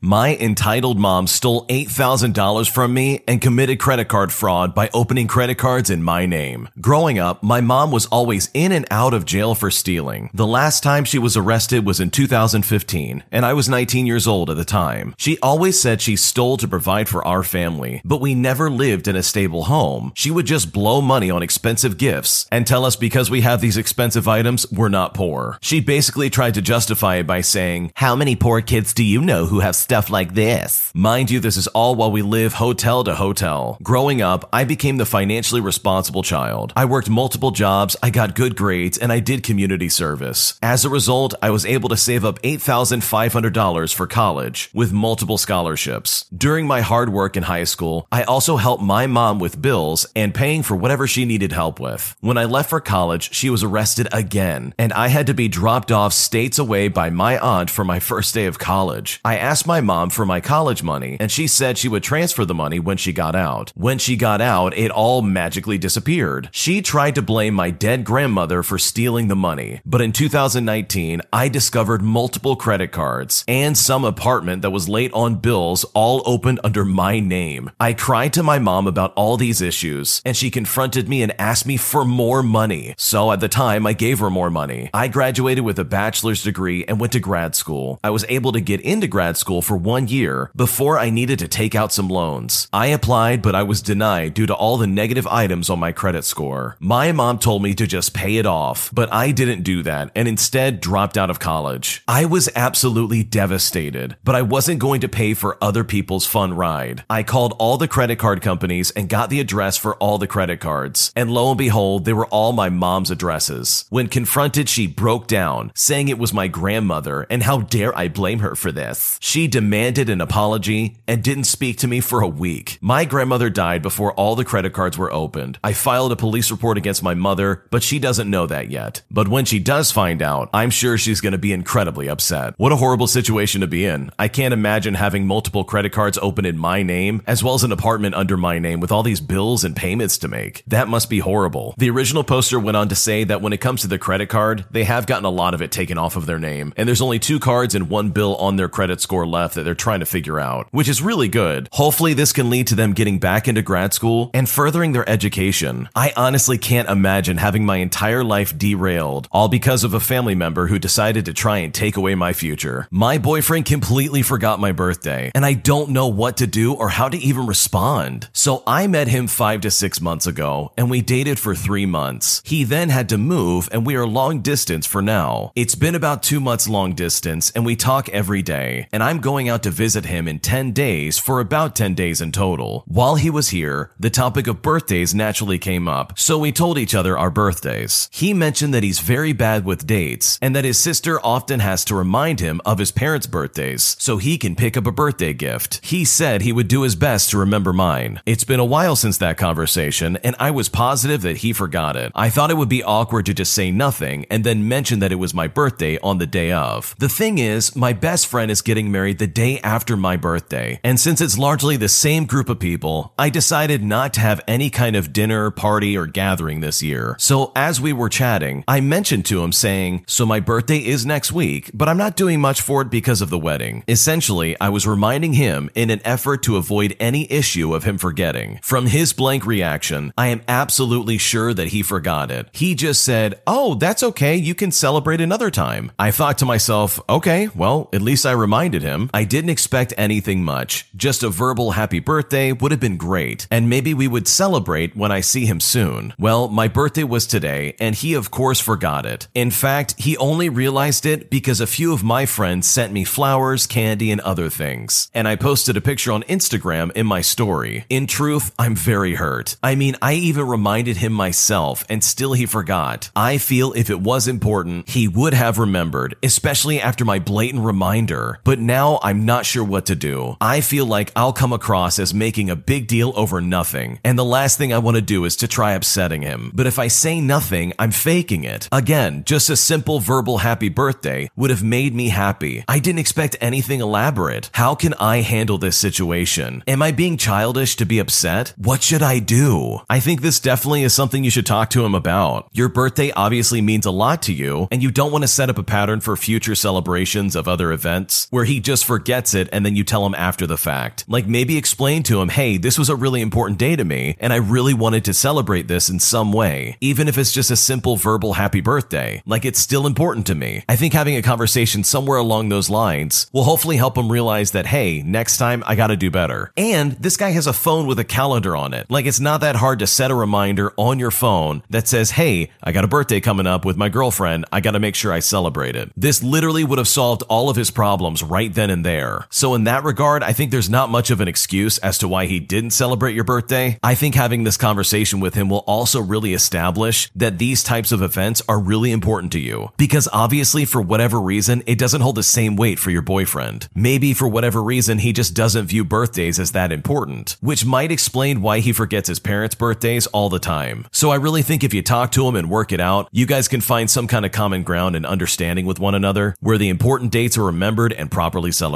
My entitled mom stole $8,000 from me and committed credit card fraud by opening credit cards in my name. Growing up, my mom was always in and out of jail for stealing. The last time she was arrested was in 2015, and I was 19 years old at the time. She always said she stole to provide for our family, but we never lived in a stable home. She would just blow money on expensive gifts and tell us because we have these expensive items, we're not poor. She basically tried to justify it by saying, How many poor kids do you know who have stuff like this? Mind you, this is all while we live hotel to hotel. Growing up, I became the financially responsible child. I worked multiple jobs, I got good grades, and I did community service. As a result, I was able to save up $8,500 for college with multiple scholarships. During my hard work in high school, I also helped my mom with bills and paying for whatever she needed help with. When I left for college, she was arrested again, and I had to be dropped off states away by my aunt for my first day of college. I asked my mom for my college money, and she said she would transfer the money when she got out. When she got out, it all magically disappeared. She tried to blame my dead grandmother for stealing the money, but in 2019, I discovered multiple credit cards and some apartment that was late on bills all opened under my name. I cried to my mom about all these issues, and she confronted me and asked me for more money. So at the time, I gave her more money. I graduated with a bachelor's degree and went to grad school. I was able to get into grad school for one year before I needed to take out some loans. I applied, but I was denied due to all the negative items on my credit score. My mom told me to just pay it off, but I didn't do that and instead dropped out of college. I was absolutely devastated, but I wasn't going to pay for other people's fun ride. I called all the credit card companies and got the address for all the credit cards, and lo and behold, they were all my mom's addresses. When confronted, she broke down, saying it was my grandmother and how dare I blame her for this. She demanded an apology and didn't speak to me for a week. My grandmother died before all the credit cards were opened. I filed a police report against my mother, but she doesn't know that yet. But when she does find out, I'm sure she's going to be incredibly upset. What a horrible situation to be in. I can't imagine having multiple credit cards open in my name, as well as an apartment under my name with all these bills and payments to make. That must be horrible. The original poster went on to say that when it comes to the credit card, they have gotten a lot of it taken off of their name, and there's only two cards and one bill on their credit score left that they're trying to figure out, which is really good. Hopefully, this can lead to them getting back into grad school and furthering their education. I honestly can't imagine having my entire life derailed, all because of a family member who decided to try and take away my future. My boyfriend completely forgot my birthday, and I don't know what to do or how to even respond. So I met him five to six months ago, and we dated for three months. He then had to move, and we are long distance for now. It's been about two months long distance, and we talk every day, and I'm going out to visit him in 10 days for about 10 days in total. While he was here, the topic of birthdays naturally came up, so we told each other our birthdays. He mentioned that he's very bad with dates, and that his sister often has to remind him of his parents' birthdays so he can pick up a birthday gift. He said he would do his best to remember mine. It's been a while since that conversation, and I was positive that he forgot it. I thought it would be awkward to just say nothing and then mention that it was my birthday on the day of. The thing is, my best friend is getting married the day after my birthday, and since it's largely the same group of people, I decided not to have any kind of dinner, party, or gathering this year. So as we were chatting, I mentioned to him saying, So my birthday is next week, but I'm not doing much for it because of the wedding. Essentially, I was reminding him in an effort to avoid any issue of him forgetting. From his blank reaction, I am absolutely sure that he forgot it. He just said, Oh, that's okay, you can celebrate another time. I thought to myself, okay, well, at least I reminded him. Mm-hmm. I didn't expect anything much. Just a verbal happy birthday would have been great, and maybe we would celebrate when I see him soon. Well, my birthday was today, and he of course forgot it. In fact, he only realized it because a few of my friends sent me flowers, candy, and other things. And I posted a picture on Instagram in my story. In truth, I'm very hurt. I mean, I even reminded him myself, and still he forgot. I feel if it was important, he would have remembered, especially after my blatant reminder. But now I'm not sure what to do. I feel like I'll come across as making a big deal over nothing, and the last thing I want to do is to try upsetting him. But if I say nothing, I'm faking it. Again, just a simple verbal happy birthday would have made me happy. I didn't expect anything elaborate. How can I handle this situation? Am I being childish to be upset? What should I do? I think this definitely is something you should talk to him about. Your birthday obviously means a lot to you, and you don't want to set up a pattern for future celebrations of other events where he just forgets it and then you tell him after the fact. Like maybe explain to him, hey, this was a really important day to me and I really wanted to celebrate this in some way, even if it's just a simple verbal happy birthday. Like it's still important to me. I think having a conversation somewhere along those lines will hopefully help him realize that, hey, next time I gotta do better. And this guy has a phone with a calendar on it. Like it's not that hard to set a reminder on your phone that says, hey, I got a birthday coming up with my girlfriend. I gotta make sure I celebrate it. This literally would have solved all of his problems right then and there. So in that regard, I think there's not much of an excuse as to why he didn't celebrate your birthday. I think having this conversation with him will also really establish that these types of events are really important to you. Because obviously, for whatever reason, it doesn't hold the same weight for your boyfriend. Maybe for whatever reason, he just doesn't view birthdays as that important, which might explain why he forgets his parents' birthdays all the time. So I really think if you talk to him and work it out, you guys can find some kind of common ground and understanding with one another where the important dates are remembered and properly celebrated.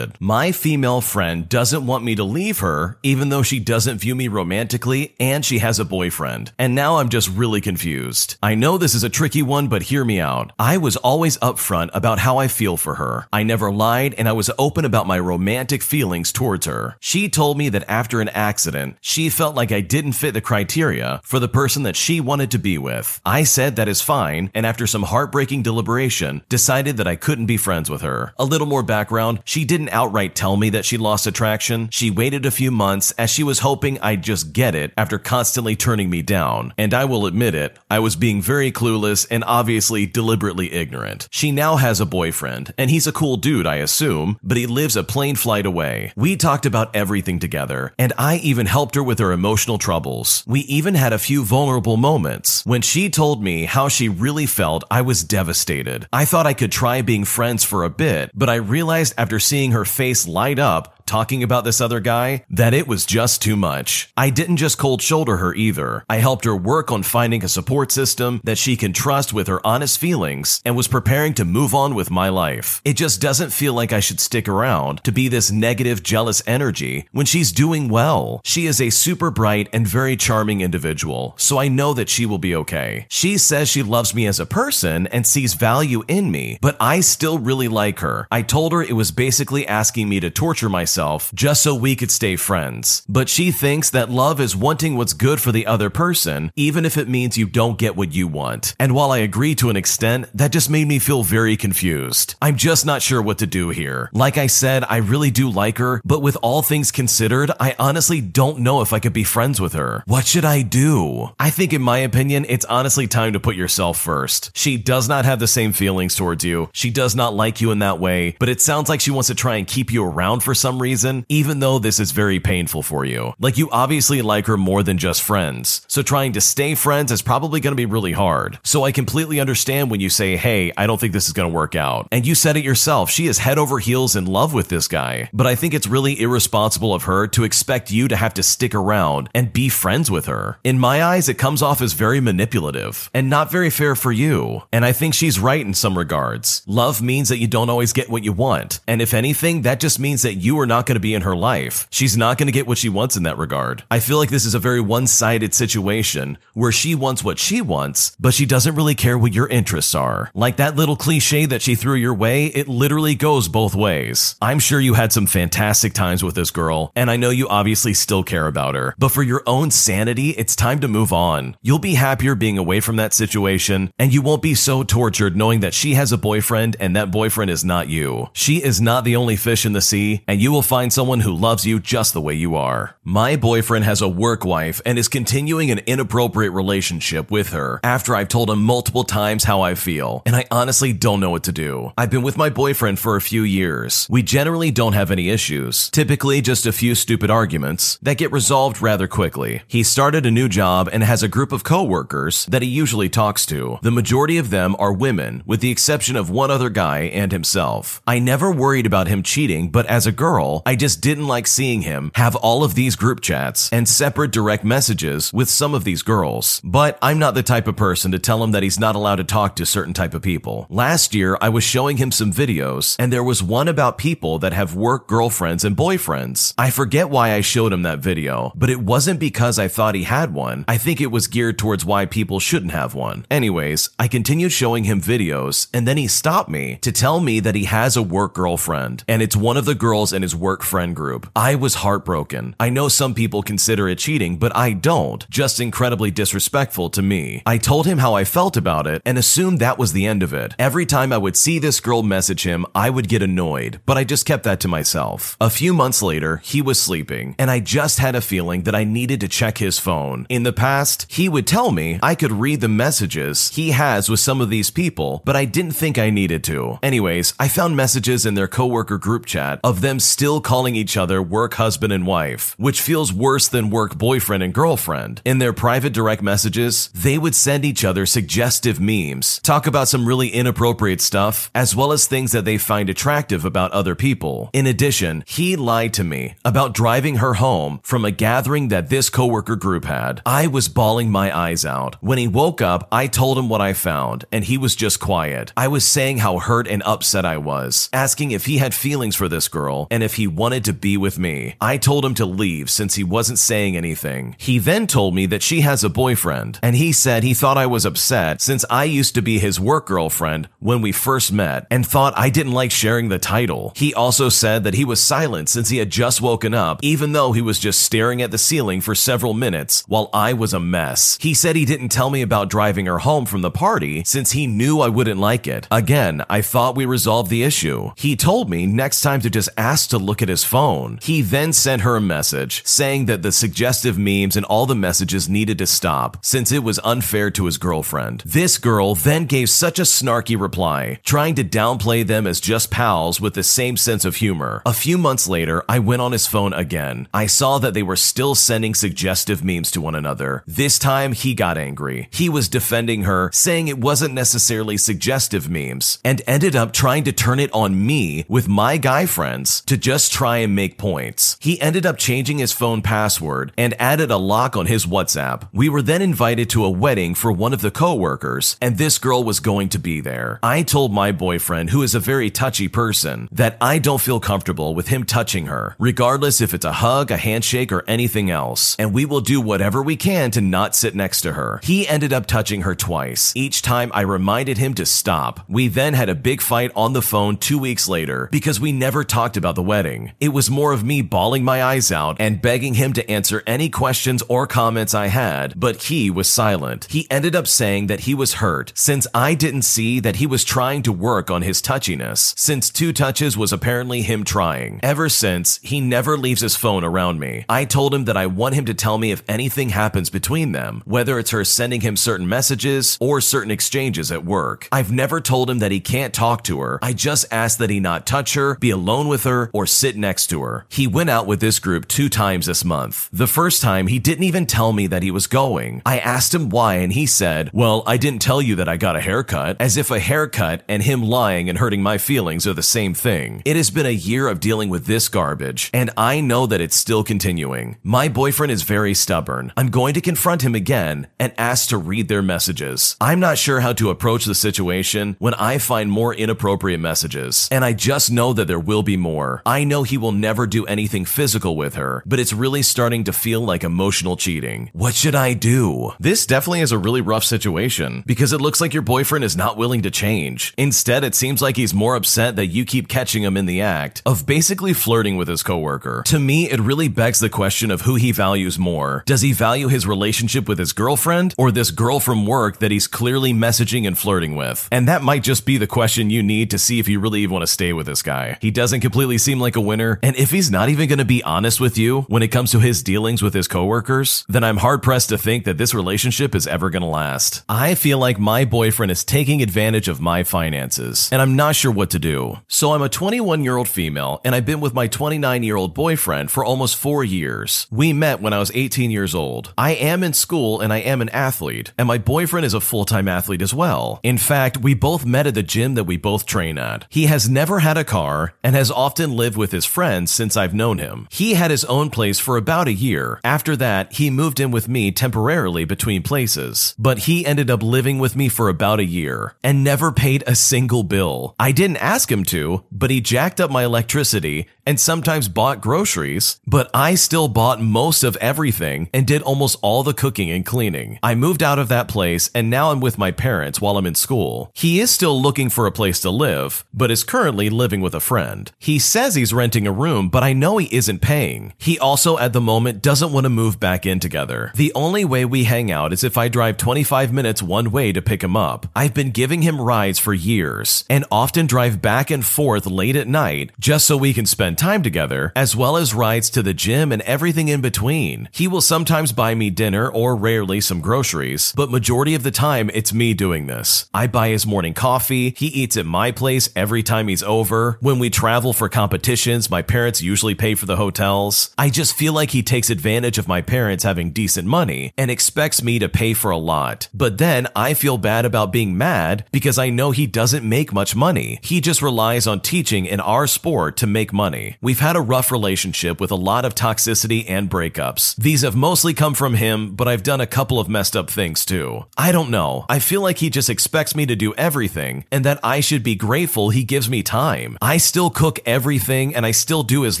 My female friend doesn't want me to leave her, even though she doesn't view me romantically and she has a boyfriend. And now I'm just really confused. I know this is a tricky one, but hear me out. I was always upfront about how I feel for her. I never lied and I was open about my romantic feelings towards her. She told me that after an accident, she felt like I didn't fit the criteria for the person that she wanted to be with. I said that is fine, and after some heartbreaking deliberation, decided that I couldn't be friends with her. A little more background she didn't outright tell me that she lost attraction. She waited a few months as she was hoping I'd just get it after constantly turning me down. And I will admit it, I was being very clueless and obviously deliberately ignorant. She now has a boyfriend, and he's a cool dude, I assume, but he lives a plane flight away. We talked about everything together, and I even helped her with her emotional troubles. We even had a few vulnerable moments. When she told me how she really felt, I was devastated. I thought I could try being friends for a bit, but I realized after seeing her face light up talking about this other guy that it was just too much. I didn't just cold shoulder her either. I helped her work on finding a support system that she can trust with her honest feelings and was preparing to move on with my life. It just doesn't feel like I should stick around to be this negative, jealous energy when she's doing well. She is a super bright and very charming individual, so I know that she will be okay. She says she loves me as a person and sees value in me, but I still really like her. I told her it was basically asking me to torture myself myself just so we could stay friends. But she thinks that love is wanting what's good for the other person, even if it means you don't get what you want. And while I agree to an extent, that just made me feel very confused. I'm just not sure what to do here. Like I said, I really do like her, but with all things considered, I honestly don't know if I could be friends with her. What should I do? I think, in my opinion, it's honestly time to put yourself first. She does not have the same feelings towards you. She does not like you in that way, but it sounds like she wants to try and keep you around for some reason, even though this is very painful for you. Like you obviously like her more than just friends. So trying to stay friends is probably going to be really hard. So I completely understand when you say, hey, I don't think this is going to work out. And you said it yourself. She is head over heels in love with this guy. But I think it's really irresponsible of her to expect you to have to stick around and be friends with her. In my eyes, it comes off as very manipulative and not very fair for you. And I think she's right in some regards. Love means that you don't always get what you want. And if anything, that just means that you are not not going to be in her life. She's not going to get what she wants in that regard. I feel like this is a very one sided situation where she wants what she wants, but she doesn't really care what your interests are. Like that little cliche that she threw your way, it literally goes both ways. I'm sure you had some fantastic times with this girl, and I know you obviously still care about her, but for your own sanity, it's time to move on. You'll be happier being away from that situation, and you won't be so tortured knowing that she has a boyfriend and that boyfriend is not you. She is not the only fish in the sea, and you will find someone who loves you just the way you are. My boyfriend has a work wife and is continuing an inappropriate relationship with her after I've told him multiple times how I feel, and I honestly don't know what to do. I've been with my boyfriend for a few years. We generally don't have any issues, typically just a few stupid arguments that get resolved rather quickly. He started a new job and has a group of coworkers that he usually talks to. The majority of them are women, with the exception of one other guy and himself. I never worried about him cheating, but as a girl, I just didn't like seeing him have all of these group chats and separate direct messages with some of these girls. But I'm not the type of person to tell him that he's not allowed to talk to certain type of people. Last year, I was showing him some videos and there was one about people that have work girlfriends and boyfriends. I forget why I showed him that video, but it wasn't because I thought he had one. I think it was geared towards why people shouldn't have one. Anyways, I continued showing him videos and then he stopped me to tell me that he has a work girlfriend and it's one of the girls in his work friend group. I was heartbroken. I know some people consider it cheating, but I don't. Just incredibly disrespectful to me. I told him how I felt about it and assumed that was the end of it. Every time I would see this girl message him, I would get annoyed, but I just kept that to myself. A few months later, he was sleeping and I just had a feeling that I needed to check his phone. In the past, he would tell me I could read the messages he has with some of these people, but I didn't think I needed to. Anyways, I found messages in their coworker group chat of them still calling each other work husband and wife, which feels worse than work boyfriend and girlfriend. In their private direct messages, they would send each other suggestive memes, talk about some really inappropriate stuff, as well as things that they find attractive about other people. In addition, he lied to me about driving her home from a gathering that this coworker group had. I was bawling my eyes out. When he woke up, I told him what I found, and he was just quiet. I was saying how hurt and upset I was, asking if he had feelings for this girl and if he wanted to be with me. I told him to leave since he wasn't saying anything. He then told me that she has a boyfriend, and he said he thought I was upset since I used to be his work girlfriend when we first met and thought I didn't like sharing the title. He also said that he was silent since he had just woken up, even though he was just staring at the ceiling for several minutes while I was a mess. He said he didn't tell me about driving her home from the party since he knew I wouldn't like it. Again, I thought we resolved the issue. He told me next time to just ask to look at his phone. He then sent her a message saying that the suggestive memes and all the messages needed to stop since it was unfair to his girlfriend. This girl then gave such a snarky reply, trying to downplay them as just pals with the same sense of humor. A few months later, I went on his phone again. I saw that they were still sending suggestive memes to one another. This time, he got angry. He was defending her, saying it wasn't necessarily suggestive memes, and ended up trying to turn it on me with my guy friends to just try and make points. He ended up changing his phone password and added a lock on his WhatsApp. We were then invited to a wedding for one of the coworkers, and this girl was going to be there. I told my boyfriend, who is a very touchy person, that I don't feel comfortable with him touching her, regardless if it's a hug, a handshake, or anything else, and we will do whatever we can to not sit next to her. He ended up touching her twice. Each time I reminded him to stop. We then had a big fight on the phone two weeks later because we never talked about the wedding. It was more of me bawling my eyes out and begging him to answer any questions or comments I had, but he was silent. He ended up saying that he was hurt since I didn't see that he was trying to work on his touchiness, since two touches was apparently him trying. Ever since, he never leaves his phone around me. I told him that I want him to tell me if anything happens between them, whether it's her sending him certain messages or certain exchanges at work. I've never told him that he can't talk to her. I just asked that he not touch her, be alone with her, or sit next to her. He went out with this group two times this month. The first time, he didn't even tell me that he was going. I asked him why, and he said, Well, I didn't tell you that I got a haircut, as if a haircut and him lying and hurting my feelings are the same thing. It has been a year of dealing with this garbage, and I know that it's still continuing. My boyfriend is very stubborn. I'm going to confront him again and ask to read their messages. I'm not sure how to approach the situation when I find more inappropriate messages, and I just know that there will be more. I know he will never do anything physical with her, but it's really starting to feel like emotional cheating. What should I do? This definitely is a really rough situation because it looks like your boyfriend is not willing to change. Instead, it seems like he's more upset that you keep catching him in the act of basically flirting with his coworker. To me, it really begs the question of who he values more. Does he value his relationship with his girlfriend or this girl from work that he's clearly messaging and flirting with? And that might just be the question you need to see if you really even want to stay with this guy. He doesn't completely seem like a winner, and if he's not even going to be honest with you when it comes to his dealings with his coworkers, then I'm hard pressed to think that this relationship is ever going to last. I feel like my boyfriend is taking advantage of my finances, and I'm not sure what to do. So I'm a 21 year old female, and I've been with my 29 year old boyfriend for almost four years. We met when I was 18 years old. I am in school and I am an athlete, and my boyfriend is a full time athlete as well. In fact, we both met at the gym that we both train at. He has never had a car and has often lived with with his friends since I've known him. He had his own place for about a year. After that, he moved in with me temporarily between places. But he ended up living with me for about a year and never paid a single bill. I didn't ask him to, but he jacked up my electricity and sometimes bought groceries, but I still bought most of everything and did almost all the cooking and cleaning. I moved out of that place and now I'm with my parents while I'm in school. He is still looking for a place to live, but is currently living with a friend. He says he's renting a room, but I know he isn't paying. He also at the moment doesn't want to move back in together. The only way we hang out is if I drive 25 minutes one way to pick him up. I've been giving him rides for years and often drive back and forth late at night just so we can spend time together, as well as rides to the gym and everything in between. He will sometimes buy me dinner or rarely some groceries, but majority of the time it's me doing this. I buy his morning coffee, he eats at my place every time he's over. When we travel for competitions, my parents usually pay for the hotels. I just feel like he takes advantage of my parents having decent money and expects me to pay for a lot. But then I feel bad about being mad because I know he doesn't make much money. He just relies on teaching in our sport to make money. We've had a rough relationship with a lot of toxicity and breakups. These have mostly come from him, but I've done a couple of messed up things too. I don't know. I feel like he just expects me to do everything and that I should be grateful he gives me time. I still cook everything and I still do his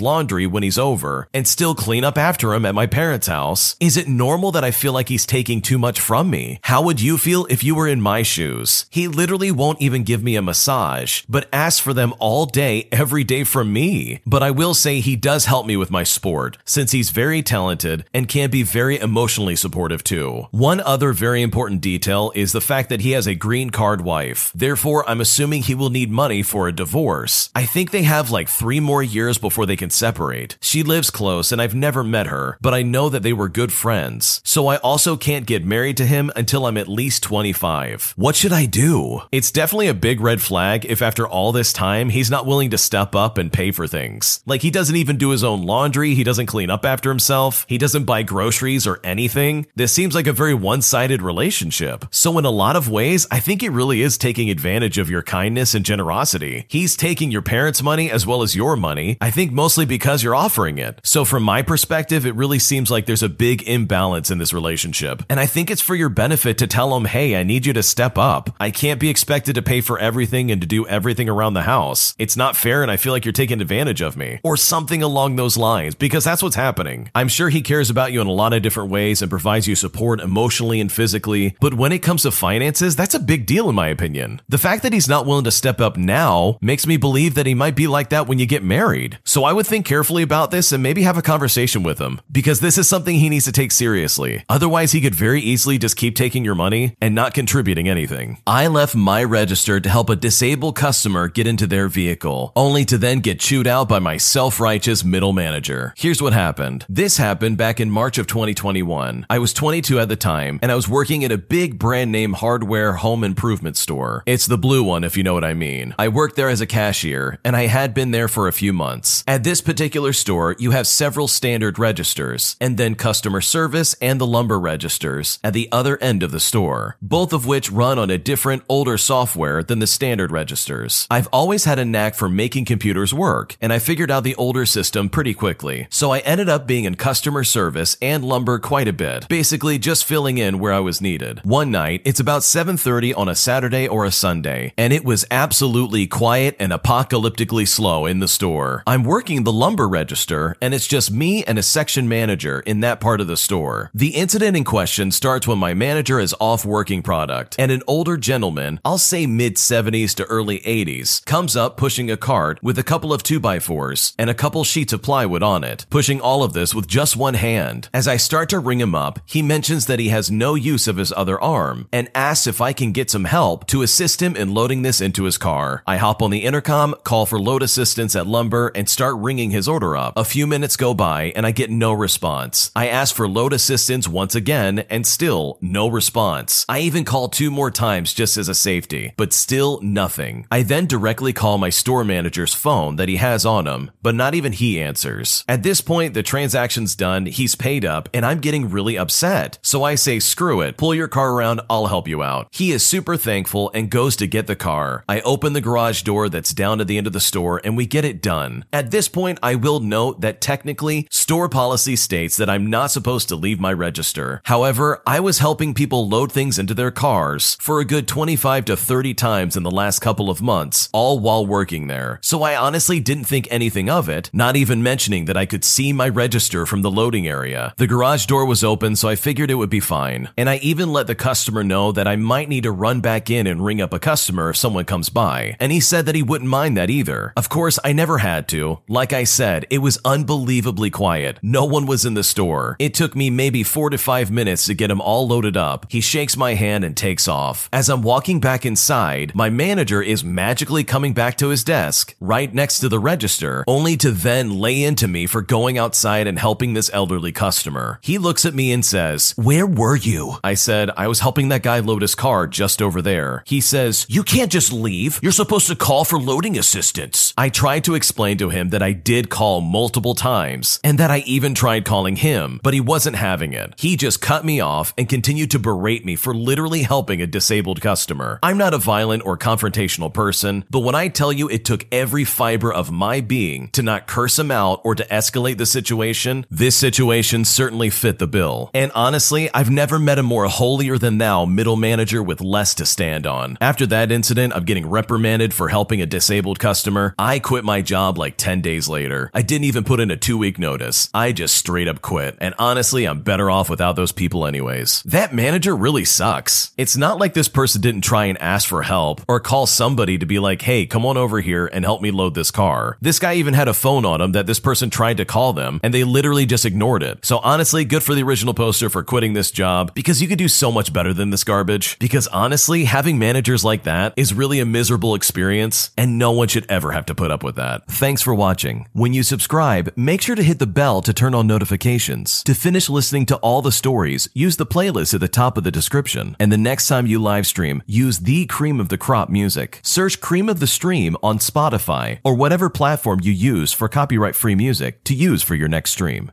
laundry when he's over and still clean up after him at my parents' house. Is it normal that I feel like he's taking too much from me? How would you feel if you were in my shoes? He literally won't even give me a massage, but asks for them all day, every day from me. But I will say he does help me with my sport, since he's very talented and can be very emotionally supportive too. One other very important detail is the fact that he has a green card wife. Therefore, I'm assuming he will need money for a divorce. I think they have like three more years before they can separate. She lives close and I've never met her, but I know that they were good friends. So I also can't get married to him until I'm at least 25. What should I do? It's definitely a big red flag if after all this time he's not willing to step up and pay for things. Like he doesn't even do his own laundry, he doesn't clean up after himself, he doesn't buy groceries or anything. This seems like a very one sided relationship. So, in a lot of ways, I think it really is taking advantage of your kindness and generosity. He's taking your parents' money as well as your money, I think mostly because you're offering it. So, from my perspective, it really seems like there's a big imbalance in this relationship. And I think it's for your benefit to tell him, hey, I need you to step up. I can't be expected to pay for everything and to do everything around the house. It's not fair, and I feel like you're taking advantage of me. Or something along those lines, because that's what's happening. I'm sure he cares about you in a lot of different ways and provides you support emotionally and physically, but when it comes to finances, that's a big deal in my opinion. The fact that he's not willing to step up now makes me believe that he might be like that when you get married. So I would think carefully about this and maybe have a conversation with him, because this is something he needs to take seriously. Otherwise, he could very easily just keep taking your money and not contributing anything. I left my register to help a disabled customer get into their vehicle, only to then get chewed out by my self righteous middle manager. Here's what happened. This happened back in March of 2021. I was 22 at the time, and I was working at a big brand name hardware home improvement store. It's the blue one, if you know what I mean. I worked there as a cashier, and I had been there for a few months. At this particular store, you have several standard registers, and then customer service and the lumber registers at the other end of the store, both of which run on a different, older software than the standard registers. I've always had a knack for making computers work, and I figured out the older system pretty quickly. So I ended up being in customer service and lumber quite a bit, basically just filling in where I was needed. One night, it's about 7:30 on a Saturday or a Sunday, and it was absolutely quiet and apocalyptically slow in the store. I'm working the lumber register, and it's just me and a section manager in that part of the store. The incident in question starts when my manager is off working product, and an older gentleman, I'll say mid 70s to early 80s, comes up pushing a cart with a couple of 2x4s and a couple sheets of plywood on it, pushing all of this with just one hand. As I start to ring him up, he mentions that he has no use of his other arm and asks if I can get some help to assist him in loading this into his car. I hop on the intercom, call for load assistance at Lumber, and start ringing his order up. A few minutes go by and I get no response. I ask for load assistance once again and still no response. I even call two more times just as a safety, but still nothing. I then directly call my store manager's phone that he has on on him, but not even he answers. At this point, the transaction's done, he's paid up, and I'm getting really upset. So I say, screw it, pull your car around, I'll help you out. He is super thankful and goes to get the car. I open the garage door that's down at the end of the store and we get it done. At this point, I will note that technically, store policy states that I'm not supposed to leave my register. However, I was helping people load things into their cars for a good 25 to 30 times in the last couple of months, all while working there. So I honestly didn't think anything of it, not even mentioning that I could see my register from the loading area. The garage door was open, so I figured it would be fine. And I even let the customer know that I might need to run back in and ring up a customer if someone comes by. And he said that he wouldn't mind that either. Of course, I never had to. Like I said, it was unbelievably quiet. No one was in the store. It took me maybe four to five minutes to get him all loaded up. He shakes my hand and takes off. As I'm walking back inside, my manager is magically coming back to his desk, right next to the register, only to then lay into me for going outside and helping this elderly customer. He looks at me and says, Where were you? I said, I was helping that guy load his car just over there. He says, You can't just leave. You're supposed to call for loading assistance. I tried to explain to him that I did call multiple times and that I even tried calling him, but he wasn't having it. He just cut me off and continued to berate me for literally helping a disabled customer. I'm not a violent or confrontational person, but when I tell you it took every fiber of my being to not curse him out or to escalate the situation, this situation certainly fit the bill. And honestly, I've never met a more holier than thou middle manager with less to stand on. After that incident of getting reprimanded for helping a disabled customer, I quit my job like 10 days later. I didn't even put in a two week notice. I just straight up quit. And honestly, I'm better off without those people anyways. That manager really sucks. It's not like this person didn't try and ask for help or call somebody to be like, hey, come on over here and help me load this car. This guy even had a phone on him that this person tried to call them and they literally just ignored it. So honestly, good for the original poster for quitting this job because you could do so much better than this garbage. Because honestly, having managers like that is really a miserable experience and no one should ever have to put up with that. Thanks for watching. When you subscribe, make sure to hit the bell to turn on notifications. To finish listening to all the stories, use the playlist at the top of the description. And the next time you live stream, use the cream of the crop music. Search cream of the stream on Spotify or whatever platform you use for copyright free music to use for your next stream.